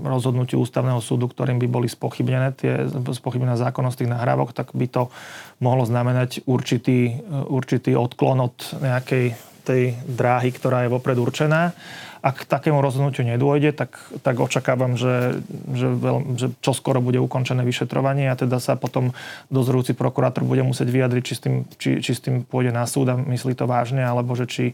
rozhodnutiu ústavného súdu, ktorým by boli spochybnené tie spochybnená zákonnosť tých nahrávok, tak by to mohlo znamenať určitý, určitý odklon od nejakej tej dráhy, ktorá je vopred určená ak k takému rozhodnutiu nedôjde, tak, tak očakávam, že, že, veľ, že čoskoro bude ukončené vyšetrovanie a teda sa potom dozorujúci prokurátor bude musieť vyjadriť, či s tým, či, či s tým pôjde na súd a myslí to vážne, alebo že či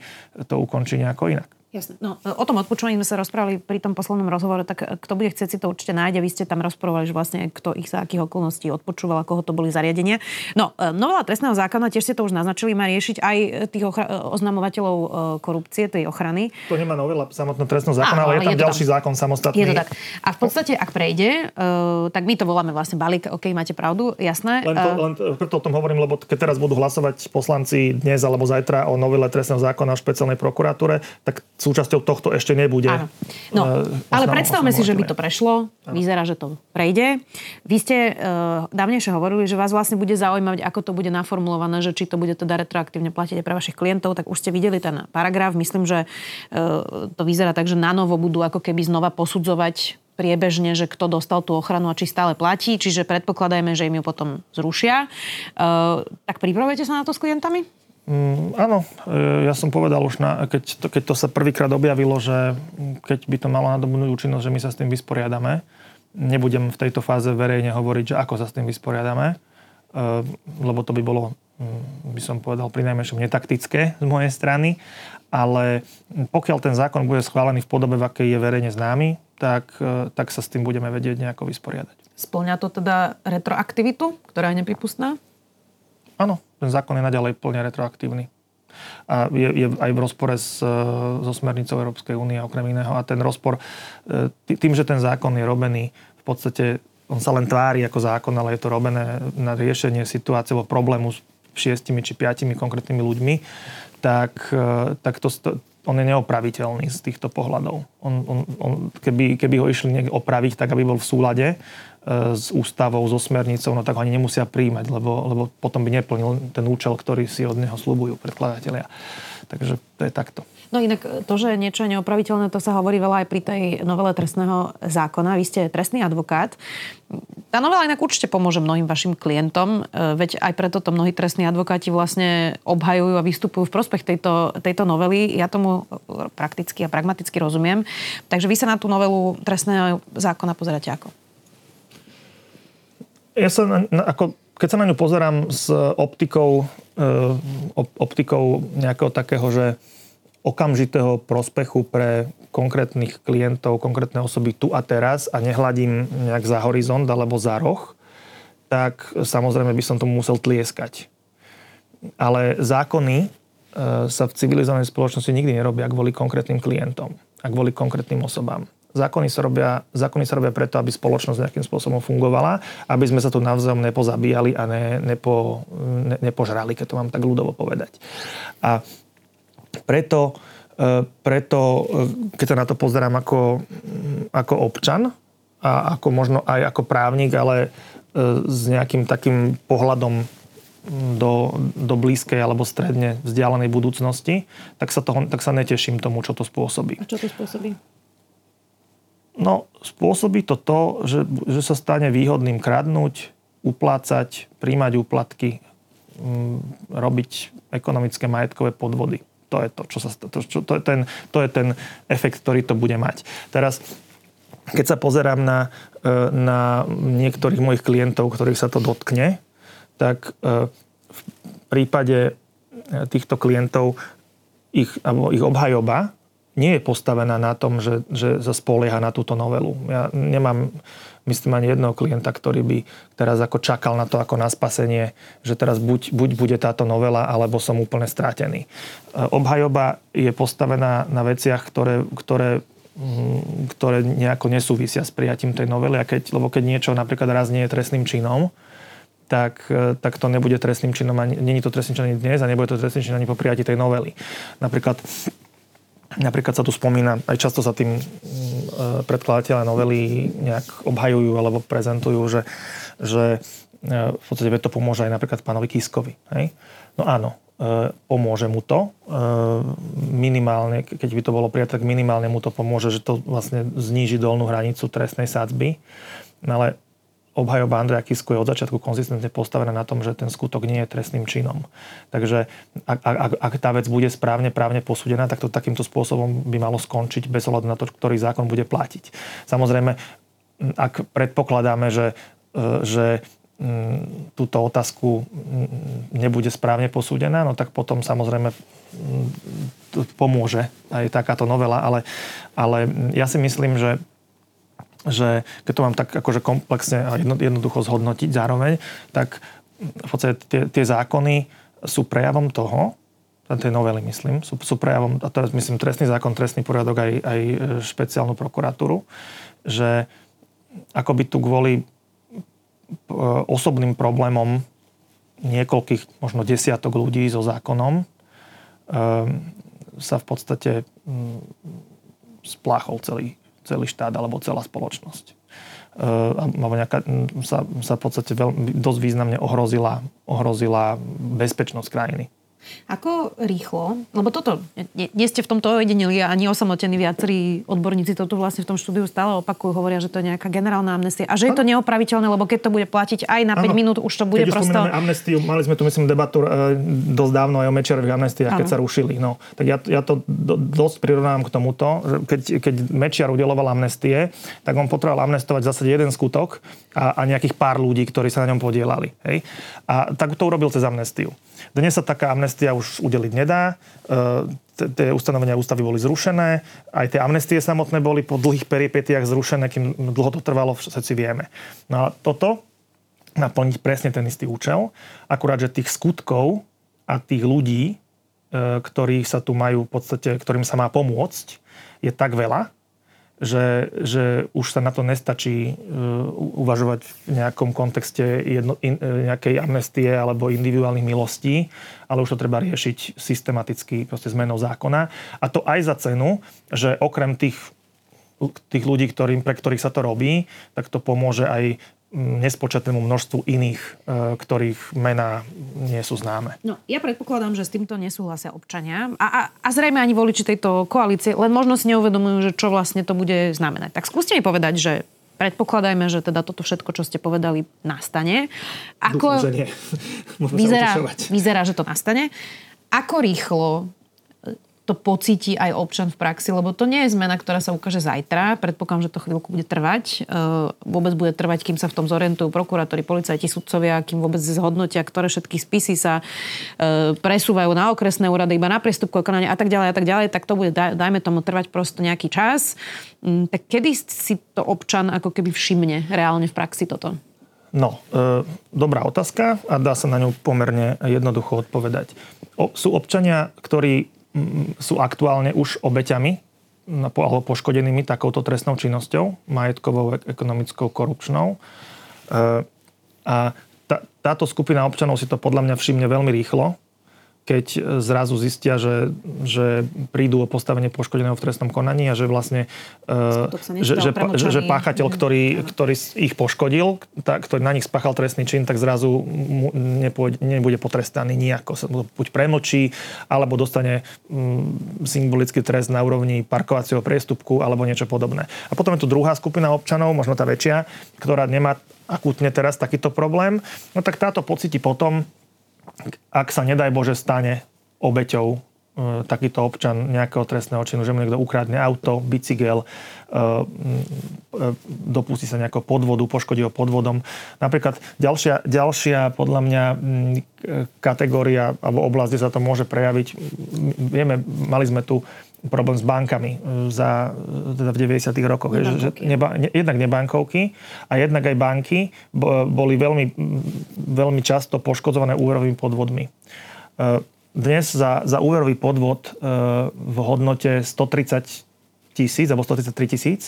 to ukončí nejako inak. Jasne. No, o tom odpočúvaní sme sa rozprávali pri tom poslednom rozhovore, tak kto bude chcieť si to určite nájde. Vy ste tam rozprávali, že vlastne kto ich za akých okolností odpočúval, koho to boli zariadenia. No, e, novela trestného zákona, tiež ste to už naznačili, má riešiť aj tých ochra- oznamovateľov korupcie, tej ochrany. To nemá novela samotného trestného zákona, Áno, ale je tam je ďalší tam. zákon samostatný. Je to tak. A v podstate, ak prejde, tak my to voláme vlastne balík, OK, máte pravdu, jasné. Len, to, len preto o tom hovorím, lebo keď teraz budú hlasovať poslanci dnes alebo zajtra o novele trestného zákona o špeciálnej prokuratúre, tak súčasťou tohto ešte nebude. Áno. No, uh, ale predstavme si, že by to prešlo. Áno. Vyzerá, že to prejde. Vy ste uh, dávnejšie hovorili, že vás vlastne bude zaujímať, ako to bude naformulované, že či to bude teda retroaktívne platiť pre vašich klientov, tak už ste videli ten paragraf. Myslím, že uh, to vyzerá tak, že na novo budú ako keby znova posudzovať priebežne, že kto dostal tú ochranu a či stále platí, čiže predpokladajme, že im ju potom zrušia. Uh, tak pripravujete sa na to s klientami? Mm, áno, e, ja som povedal už, na, keď, to, keď to sa prvýkrát objavilo, že keď by to malo nadobudnúť účinnosť, že my sa s tým vysporiadame. Nebudem v tejto fáze verejne hovoriť, že ako sa s tým vysporiadame, e, lebo to by bolo, mm, by som povedal, pri najmenšom netaktické z mojej strany. Ale pokiaľ ten zákon bude schválený v podobe, v akej je verejne známy, tak, e, tak sa s tým budeme vedieť nejako vysporiadať. Splňa to teda retroaktivitu, ktorá je nepripustná? Áno, ten zákon je naďalej plne retroaktívny. A je, je aj v rozpore s, so smernicou Európskej únie okrem iného. A ten rozpor, e, tým, že ten zákon je robený v podstate, on sa len tvári ako zákon, ale je to robené na riešenie situácie alebo problému s šiestimi či piatimi konkrétnymi ľuďmi, tak, e, tak to, on je neopraviteľný z týchto pohľadov. On, on, on, keby, keby ho išli niekde opraviť, tak aby bol v súlade E, s ústavou, so smernicou, no tak ho ani nemusia príjmať, lebo, lebo potom by neplnil ten účel, ktorý si od neho slúbujú predkladatelia. Takže to je takto. No inak to, že niečo je neopraviteľné, to sa hovorí veľa aj pri tej novele trestného zákona. Vy ste trestný advokát. Tá novela inak určite pomôže mnohým vašim klientom, e, veď aj preto to mnohí trestní advokáti vlastne obhajujú a vystupujú v prospech tejto, tejto novely. Ja tomu prakticky a pragmaticky rozumiem. Takže vy sa na tú novelu trestného zákona pozeráte ako? Ja sa na, na, ako, keď sa na ňu pozerám s optikou, e, optikou nejakého takého, že okamžitého prospechu pre konkrétnych klientov, konkrétne osoby tu a teraz a nehľadím nejak za horizont alebo za roh, tak samozrejme by som tomu musel tlieskať. Ale zákony e, sa v civilizovanej spoločnosti nikdy nerobia kvôli konkrétnym klientom a kvôli konkrétnym osobám. Zákony sa, robia, zákony sa robia preto, aby spoločnosť nejakým spôsobom fungovala, aby sme sa tu navzájom nepozabíjali a ne, nepo, ne, nepožrali, keď to mám tak ľudovo povedať. A preto, e, preto e, keď sa na to pozerám ako, ako občan a ako možno aj ako právnik, ale e, s nejakým takým pohľadom do, do blízkej alebo stredne vzdialenej budúcnosti, tak sa, toho, tak sa neteším tomu, čo to spôsobí. A čo to spôsobí? No, spôsobí to to, že, že sa stane výhodným kradnúť, uplácať, príjmať úplatky, m, mm, robiť ekonomické majetkové podvody. To je to, čo sa, to, čo, to, je ten, to je ten efekt, ktorý to bude mať. Teraz, keď sa pozerám na, e, na niektorých mojich klientov, ktorých sa to dotkne, tak e, v prípade e, týchto klientov ich, alebo ich obhajoba nie je postavená na tom, že, že sa spolieha na túto novelu. Ja nemám, myslím, ani jedného klienta, ktorý by teraz ako čakal na to ako na spasenie, že teraz buď, buď bude táto novela, alebo som úplne strátený. E, obhajoba je postavená na veciach, ktoré, ktoré ktoré nejako nesúvisia s prijatím tej novely. A keď, lebo keď niečo napríklad raz nie je trestným činom, tak, e, tak to nebude trestným činom, ani, není to trestným činom ani dnes a nebude to trestným činom ani po prijatí tej novely. Napríklad Napríklad sa tu spomína, aj často sa tým predkladateľe novely nejak obhajujú alebo prezentujú, že, že v podstate to pomôže aj napríklad pánovi Kiskovi. Hej? No áno, E, pomôže mu to. E, minimálne, keď by to bolo prijaté, tak minimálne mu to pomôže, že to vlastne zníži dolnú hranicu trestnej sádzby. No ale obhajoba Andreja Kisku je od začiatku konzistentne postavená na tom, že ten skutok nie je trestným činom. Takže ak, ak, ak tá vec bude správne právne posúdená, tak to takýmto spôsobom by malo skončiť bez ohľadu na to, ktorý zákon bude platiť. Samozrejme, ak predpokladáme, že, e, že Mm, túto otázku mm, nebude správne posúdená, no tak potom samozrejme mm, pomôže aj takáto novela, ale, ale ja si myslím, že že keď to mám tak akože komplexne a jednoducho zhodnotiť zároveň, tak v podstate tie, tie zákony sú prejavom toho, tej novely myslím, sú, sú prejavom, a teraz myslím trestný zákon, trestný poriadok aj, aj špeciálnu prokuratúru, že ako by tu kvôli osobným problémom niekoľkých, možno desiatok ľudí so zákonom ehm, sa v podstate mm, spláchol celý, celý štát alebo celá spoločnosť. Ehm, alebo nejaká, sa, sa v podstate veľmi, dosť významne ohrozila, ohrozila bezpečnosť krajiny. Ako rýchlo, lebo toto, nie, nie ste v tomto ojedinili ani osamotení viacerí odborníci to tu vlastne v tom štúdiu stále opakujú, hovoria, že to je nejaká generálna amnestia a že je to neopraviteľné, lebo keď to bude platiť aj na 5 ano. minút, už to bude keď prosto... amnestiu, mali sme tu myslím debatu e, dosť dávno aj o Mečiarových amnestiách, keď sa rušili. No, tak ja, ja to do, dosť prirovnávam k tomuto, že keď, keď Mečiar udeloval amnestie, tak on potreboval amnestovať zase jeden skutok a, a nejakých pár ľudí, ktorí sa na ňom podielali. Hej? A tak to urobil cez amnestiu. Dnes sa taká amnestia už udeliť nedá. E, tie ustanovenia ústavy boli zrušené. Aj tie amnestie samotné boli po dlhých peripetiach zrušené, kým dlho to trvalo, všetci vieme. No a toto naplniť presne ten istý účel. Akurát, že tých skutkov a tých ľudí, e, ktorí sa tu majú v podstate, ktorým sa má pomôcť, je tak veľa, že, že už sa na to nestačí uh, uvažovať v nejakom kontexte e, nejakej amnestie alebo individuálnych milostí, ale už to treba riešiť systematicky proste zmenou zákona. A to aj za cenu, že okrem tých tých ľudí, ktorým, pre ktorých sa to robí, tak to pomôže aj nespočetnému množstvu iných, e, ktorých mená nie sú známe. No, ja predpokladám, že s týmto nesúhlasia občania a, a, a zrejme ani voliči tejto koalície, len možno si neuvedomujú, že čo vlastne to bude znamenať. Tak skúste mi povedať, že predpokladajme, že teda toto všetko, čo ste povedali, nastane. Ako... Dúfam, že nie. vyzerá, vyzerá, že to nastane. Ako rýchlo to pocíti aj občan v praxi, lebo to nie je zmena, ktorá sa ukáže zajtra. Predpokladám, že to chvíľku bude trvať. E, vôbec bude trvať, kým sa v tom zorientujú prokurátori, policajti, sudcovia, kým vôbec zhodnotia, ktoré všetky spisy sa e, presúvajú na okresné úrady, iba na priestupkové konanie a tak ďalej a tak ďalej, tak to bude, dajme tomu, trvať prosto nejaký čas. Mm, tak kedy si to občan ako keby všimne reálne v praxi toto? No, e, dobrá otázka a dá sa na ňu pomerne jednoducho odpovedať. O, sú občania, ktorí sú aktuálne už obeťami alebo poškodenými takouto trestnou činnosťou, majetkovou, ekonomickou, korupčnou. E, a tá, táto skupina občanov si to podľa mňa všimne veľmi rýchlo keď zrazu zistia, že, že prídu o postavenie poškodeného v trestnom konaní a že vlastne e, že, že, že, že páchateľ, ktorý, ktorý ich poškodil, tá, ktorý na nich spáchal trestný čin, tak zrazu mu nepôjde, nebude potrestaný nejako. Buď premočí, alebo dostane mm, symbolický trest na úrovni parkovacieho priestupku alebo niečo podobné. A potom je tu druhá skupina občanov, možno tá väčšia, ktorá nemá akútne teraz takýto problém, no tak táto pocíti potom, ak sa nedaj Bože stane obeťou e, takýto občan nejakého trestného činu, že mu niekto ukradne auto, bicykel, e, e, dopustí sa nejakého podvodu, poškodí ho podvodom. Napríklad ďalšia, ďalšia podľa mňa kategória alebo oblasť, kde sa to môže prejaviť, vieme, mali sme tu problém s bankami e, za, teda v 90. rokoch. Že, že neba, ne, jednak nebankovky a jednak aj banky boli veľmi, veľmi často poškodzované úverovými podvodmi. E, dnes za, za úverový podvod e, v hodnote 130 tisíc alebo 133 tisíc,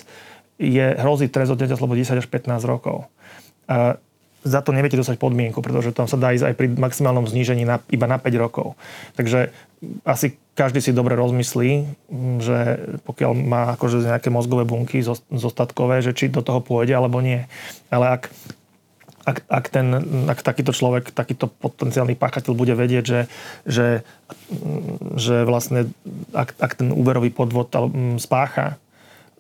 je hrozí trest od slobody 10 až 15 rokov. A za to neviete dostať podmienku, pretože tam sa dá ísť aj pri maximálnom znížení na, iba na 5 rokov. Takže asi každý si dobre rozmyslí, že pokiaľ má akože nejaké mozgové bunky zostatkové, že či do toho pôjde alebo nie. Ale ak, ak, ak, ten, ak takýto človek, takýto potenciálny páchateľ bude vedieť, že, že, že vlastne ak, ak ten úverový podvod spácha,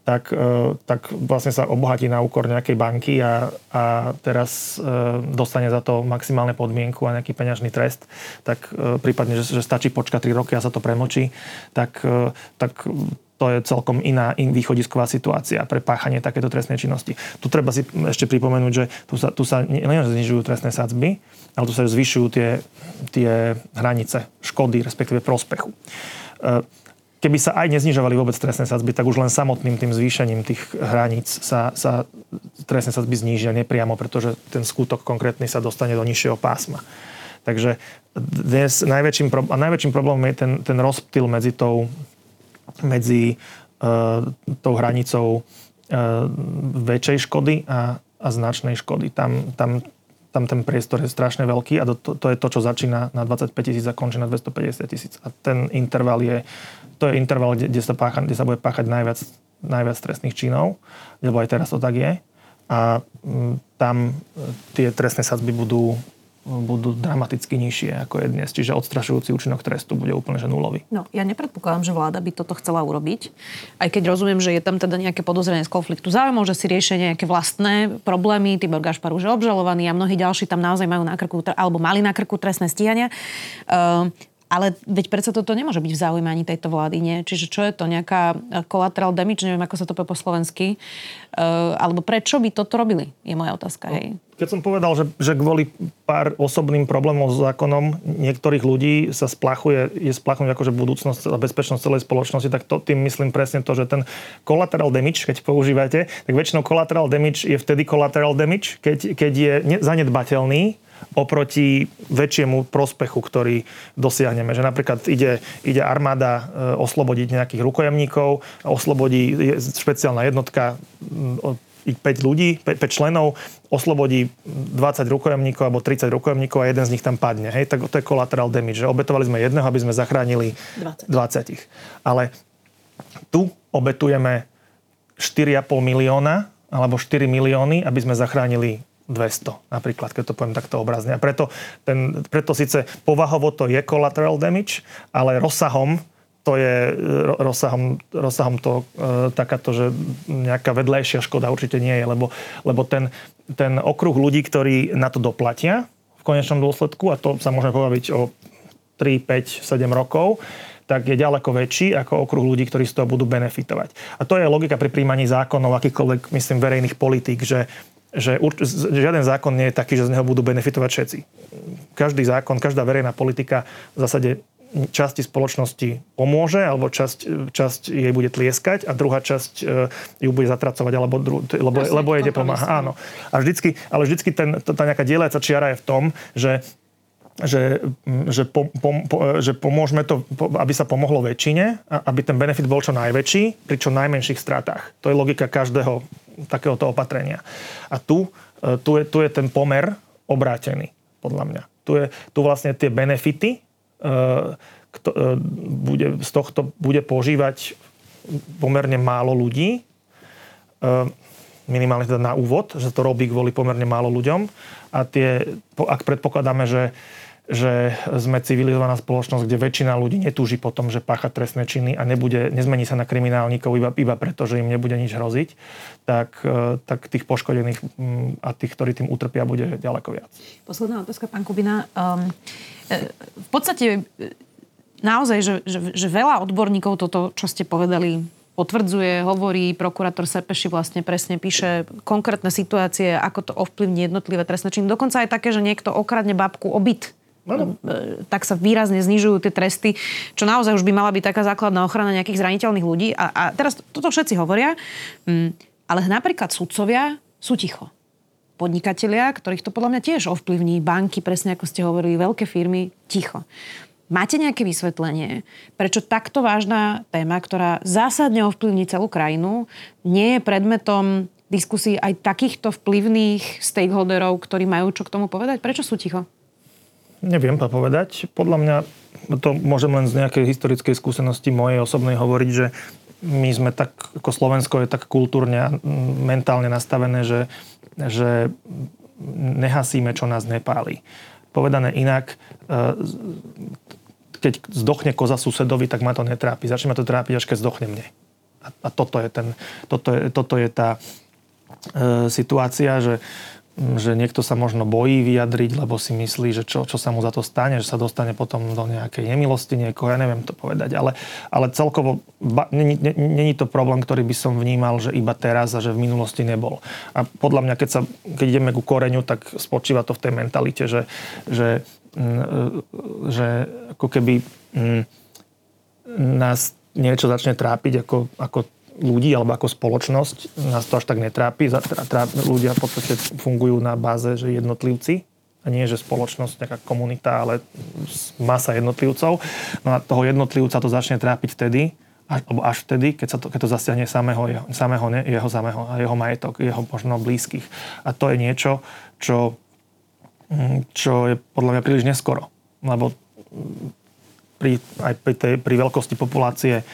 tak, e, tak vlastne sa obohatí na úkor nejakej banky a, a teraz e, dostane za to maximálne podmienku a nejaký peňažný trest, tak e, prípadne, že, že stačí počkať 3 roky a sa to premočí, tak, tak to je celkom iná in východisková situácia pre páchanie takéto trestnej činnosti. Tu treba si ešte pripomenúť, že tu sa, tu sa nielen znižujú trestné sadzby, ale tu sa zvyšujú tie, tie hranice škody, respektíve prospechu keby sa aj neznižovali vôbec trestné sadzby, tak už len samotným tým zvýšením tých hraníc sa, sa trestné sadzby znížia nepriamo, pretože ten skutok konkrétny sa dostane do nižšieho pásma. Takže dnes najväčším, a najväčším problémom je ten, ten rozptyl medzi tou, medzi, uh, tou hranicou uh, väčšej škody a, a značnej škody. Tam, tam tam ten priestor je strašne veľký a to, to je to, čo začína na 25 tisíc a končí na 250 tisíc. A ten interval je, to je interval, kde, kde, sa, pácha, kde sa bude páchať najviac, najviac trestných činov, lebo aj teraz to tak je. A mm, tam tie trestné sadzby budú budú dramaticky nižšie ako je dnes. Čiže odstrašujúci účinok trestu bude úplne že nulový. No, ja nepredpokladám, že vláda by toto chcela urobiť. Aj keď rozumiem, že je tam teda nejaké podozrenie z konfliktu záujmov, že si riešia nejaké vlastné problémy. Tibor Gašpar už je obžalovaný a mnohí ďalší tam naozaj majú na krku, alebo mali na krku trestné stíhania. Uh, ale veď predsa toto nemôže byť v záujme ani tejto vlády, nie? Čiže čo je to? Nejaká eh, collateral damage? Neviem, ako sa to povie po slovensky. Uh, alebo prečo by toto robili? Je moja otázka, hej. Keď som povedal, že, že kvôli pár osobným problémom s zákonom niektorých ľudí sa splachuje, je splachnúť akože budúcnosť a bezpečnosť celej spoločnosti, tak to, tým myslím presne to, že ten collateral damage, keď používate, tak väčšinou collateral damage je vtedy collateral damage, keď, keď je zanedbateľný oproti väčšiemu prospechu, ktorý dosiahneme. Že napríklad ide, ide armáda e, oslobodiť nejakých rukojemníkov, oslobodí špeciálna jednotka 5 ľudí, 5, 5 členov, oslobodí 20 rukojemníkov alebo 30 rukojemníkov a jeden z nich tam padne. Hej, tak to je collateral damage, že obetovali sme jedného, aby sme zachránili 20. 20. Ale tu obetujeme 4,5 milióna alebo 4 milióny, aby sme zachránili 200, napríklad, keď to poviem takto obrazne. A preto, ten, preto síce povahovo to je collateral damage, ale rozsahom to je rozsahom, rozsahom to e, takáto, že nejaká vedlejšia škoda určite nie je, lebo, lebo ten, ten okruh ľudí, ktorí na to doplatia v konečnom dôsledku, a to sa môžeme pobaviť o 3, 5, 7 rokov, tak je ďaleko väčší ako okruh ľudí, ktorí z toho budú benefitovať. A to je logika pri príjmaní zákonov, akýchkoľvek, myslím, verejných politík, že že žiaden zákon nie je taký, že z neho budú benefitovať všetci. Každý zákon, každá verejná politika v zásade časti spoločnosti pomôže, alebo časť, časť jej bude tlieskať a druhá časť e, ju bude zatracovať, alebo, dru, lebo, lebo jej nepomáha. Áno. A vždycky, ale vždycky ten, tá nejaká dielaca čiara je v tom, že že, že, po, po, že pomôžeme to, aby sa pomohlo väčšine, aby ten benefit bol čo najväčší pri čo najmenších stratách. To je logika každého takéhoto opatrenia. A tu, e, tu, je, tu je ten pomer obrátený, podľa mňa. Tu, je, tu vlastne tie benefity e, kto, e, bude, z tohto bude požívať pomerne málo ľudí, minimálne teda na úvod, že to robí kvôli pomerne málo ľuďom. A tie, ak predpokladáme, že že sme civilizovaná spoločnosť, kde väčšina ľudí netúži po tom, že pácha trestné činy a nebude, nezmení sa na kriminálnikov iba, iba preto, že im nebude nič hroziť, tak, e, tak tých poškodených mm, a tých, ktorí tým utrpia, bude ďaleko viac. Posledná otázka, pán Kubina. Um, v podstate naozaj, že, že, že veľa odborníkov toto, čo ste povedali, potvrdzuje, hovorí, prokurátor Sepeši vlastne presne píše konkrétne situácie, ako to ovplyvní jednotlivé trestné činy. Dokonca aj také, že niekto okradne babku o byt No. tak sa výrazne znižujú tie tresty, čo naozaj už by mala byť taká základná ochrana nejakých zraniteľných ľudí. A, a teraz toto všetci hovoria, mm, ale napríklad sudcovia sú ticho. Podnikatelia, ktorých to podľa mňa tiež ovplyvní, banky, presne ako ste hovorili, veľké firmy, ticho. Máte nejaké vysvetlenie, prečo takto vážna téma, ktorá zásadne ovplyvní celú krajinu, nie je predmetom diskusí aj takýchto vplyvných stakeholderov, ktorí majú čo k tomu povedať? Prečo sú ticho? Neviem pa povedať. Podľa mňa to môžem len z nejakej historickej skúsenosti mojej osobnej hovoriť, že my sme tak, ako Slovensko je tak kultúrne a mentálne nastavené, že, že nehasíme, čo nás nepáli. Povedané inak, e, keď zdochne koza susedovi, tak ma to netrápi. Začne ma to trápiť, až keď zdochne mne. A, a toto, je ten, toto, je, toto je tá e, situácia, že že niekto sa možno bojí vyjadriť, lebo si myslí, že čo, čo sa mu za to stane, že sa dostane potom do nejakej nemilosti niekoho, ja neviem to povedať. Ale, ale celkovo není to problém, ktorý by som vnímal, že iba teraz a že v minulosti nebol. A podľa mňa, keď, sa, keď ideme ku koreňu, tak spočíva to v tej mentalite, že, že, že ako keby mm, nás niečo začne trápiť ako, ako ľudí alebo ako spoločnosť nás to až tak netrápi. Ľudia v podstate fungujú na báze, že jednotlivci a nie, že spoločnosť, nejaká komunita, ale masa jednotlivcov. No a toho jednotlivca to začne trápiť vtedy, až, alebo až vtedy, keď, sa to, keď to zasiahne samého, jeho, samého, ne, jeho samého, jeho majetok, jeho možno blízkych. A to je niečo, čo, mm, čo je podľa mňa príliš neskoro. Lebo pri, aj pri, tej, pri veľkosti populácie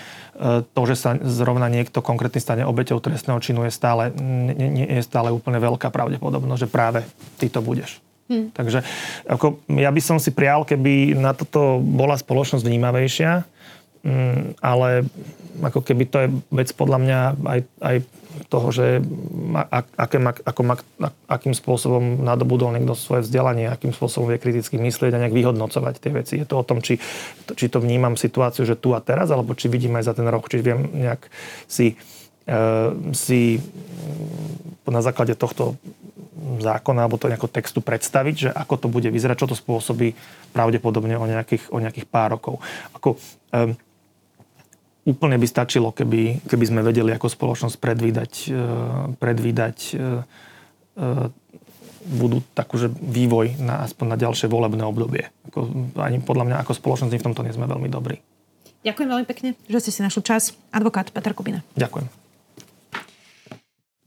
to, že sa zrovna niekto konkrétny stane obeťou trestného činu, je stále, nie, nie je stále úplne veľká pravdepodobnosť, že práve ty to budeš. Hmm. Takže ako, ja by som si prial, keby na toto bola spoločnosť vnímavejšia, mm, ale ako keby to je vec podľa mňa aj, aj toho, že aké, ako, akým spôsobom nadobudol niekto svoje vzdelanie, akým spôsobom vie kriticky myslieť a nejak vyhodnocovať tie veci. Je to o tom, či, či to vnímam situáciu, že tu a teraz, alebo či vidím aj za ten rok, či viem nejak si, e, si na základe tohto zákona alebo to nejakého textu predstaviť, že ako to bude vyzerať, čo to spôsobí pravdepodobne o nejakých, o nejakých pár rokov. Ako, e, úplne by stačilo, keby, keby sme vedeli ako spoločnosť predvídať, e, predvídať e, e, budú takúže vývoj na, aspoň na ďalšie volebné obdobie. Ako, ani podľa mňa ako spoločnosť v tomto nie sme veľmi dobrí. Ďakujem veľmi pekne, že ste si našli čas. Advokát Peter Kubina. Ďakujem.